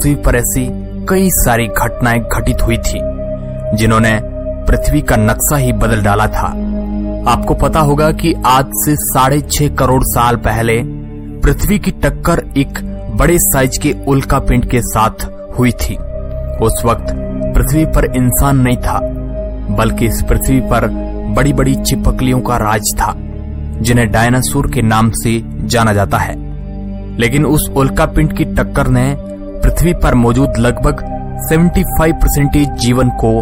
पृथ्वी पर ऐसी कई सारी घटनाएँ घटित हुई थी, जिन्होंने पृथ्वी का नक्शा ही बदल डाला था। आपको पता होगा कि आज से साढ़े छह करोड़ साल पहले पृथ्वी की टक्कर एक बड़े साइज़ के उल्का पिंड के साथ हुई थी। उस वक्त पृथ्वी पर इंसान नहीं था, बल्कि इस पृथ्वी पर बड़ी बड़ी चिपकलियों का राज था, जिन्हें डायनासोर के नाम से जाना जाता है। लेकिन उस उल्का पिंड की टक्कर ने पृथ्वी पर मौजूद लगभग 75 परसेंटेज जीवन को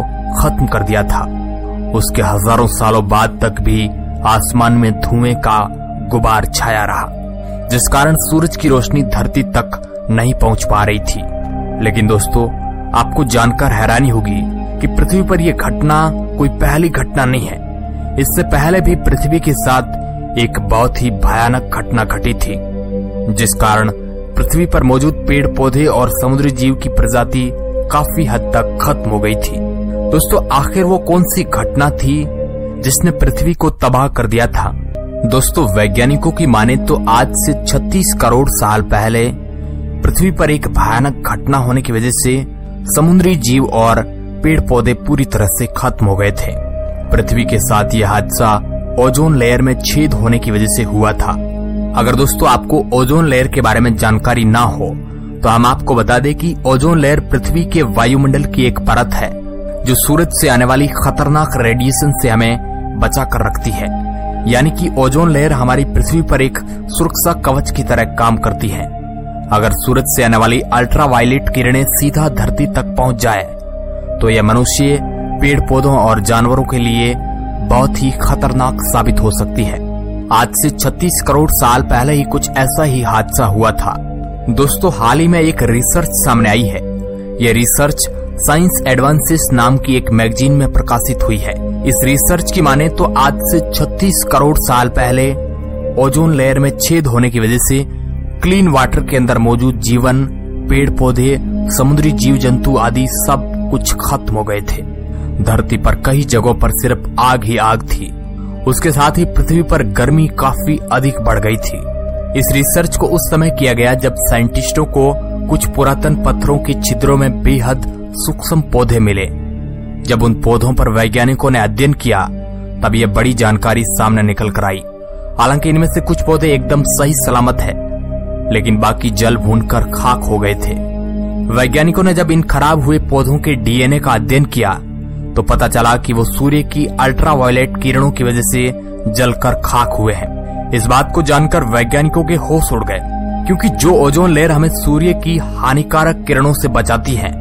खत्म कर दिया था। उसके हज़ारों सालों बाद तक भी आसमान में धुएँ का गुबार छाया रहा, जिस कारण सूरज की रोशनी धरती तक नहीं पहुँच पा रही थी। लेकिन दोस्तों, आपको जानकर हैरानी होगी कि पृथ्वी पर यह घटना कोई पहली घटना नहीं है। इससे पहले भी पृथ्वी के साथ एक बहुत ही भयानक घटना घटी थी, जिस कारण पृथ्वी पर मौजूद पेड़, पौधे और समुद्री जीव की प्रजाति काफ़ी हद तक खत्म हो गई थी। दोस्तों, आखिर वो कौन सी घटना थी जिसने पृथ्वी को तबाह कर दिया था? दोस्तों, वैज्ञानिकों की माने तो आज से 36 करोड़ साल पहले पृथ्वी पर एक भयानक घटना होने की वजह से समुद्री जीव और पेड़, पौधे पूरी तरह से खत्म हो गए थे। पृथ्वी के साथ यह हादसा ओजोन लेयर में छेद होने की वजह से हुआ था। अगर दोस्तों आपको ओजोन लेयर के बारे में जानकारी ना हो तो हम आपको बता दें कि ओजोन लेयर पृथ्वी के वायुमंडल की एक परत है, जो सूरज से आने वाली खतरनाक रेडिएशन से हमें बचा कर रखती है। यानी कि ओजोन लेयर हमारी पृथ्वी पर एक सुरक्षा कवच की तरह काम करती है। अगर सूरज से आने वाली अल्ट्रावायलेट किरणें सीधा धरती तक पहुँच जाए तो यह मनुष्य पेड़ पौधों और जानवरों के लिए बहुत ही खतरनाक साबित हो सकती है। आज से 36 करोड़ साल पहले ही कुछ ऐसा ही हादसा हुआ था। दोस्तों, हाल ही में एक रिसर्च सामने आई है। यह रिसर्च साइंस एडवांसेस नाम की एक मैगजीन में प्रकाशित हुई है। इस रिसर्च की माने तो आज से 36 करोड़ साल पहले ओजोन लेयर में छेद होने की वजह से क्लीन वाटर के अंदर मौजूद जीवन पेड़ पौधे समुद्री जीव जंतु आदि सब कुछ खत्म हो गए थे। धरती पर कई जगहों पर सिर्फ़ आग ही आग थी। उसके साथ ही पृथ्वी पर गर्मी काफ़ी अधिक बढ़ गई थी। इस रिसर्च को उस समय किया गया जब साइंटिस्टों को कुछ पुरातन पत्थरों के छिद्रों में बेहद सूक्ष्म पौधे मिले। जब उन पौधों पर वैज्ञानिकों ने अध्ययन किया, तब यह बड़ी जानकारी सामने निकल कर आई। हालाँकि इनमें से कुछ पौधे एकदम सही सलामत है, लेकिन बाकी जल भूनकर खाक हो गए थे। वैज्ञानिकों ने जब इन खराब हुए पौधों के डीएनए का अध्ययन किया तो पता चला कि वो सूर्य की अल्ट्रावायलेट किरणों की वजह से जलकर खाक हुए हैं। इस बात को जानकर वैज्ञानिकों के होश उड़ गए, क्योंकि जो ओजोन लेयर हमें सूर्य की हानिकारक किरणों से बचाती है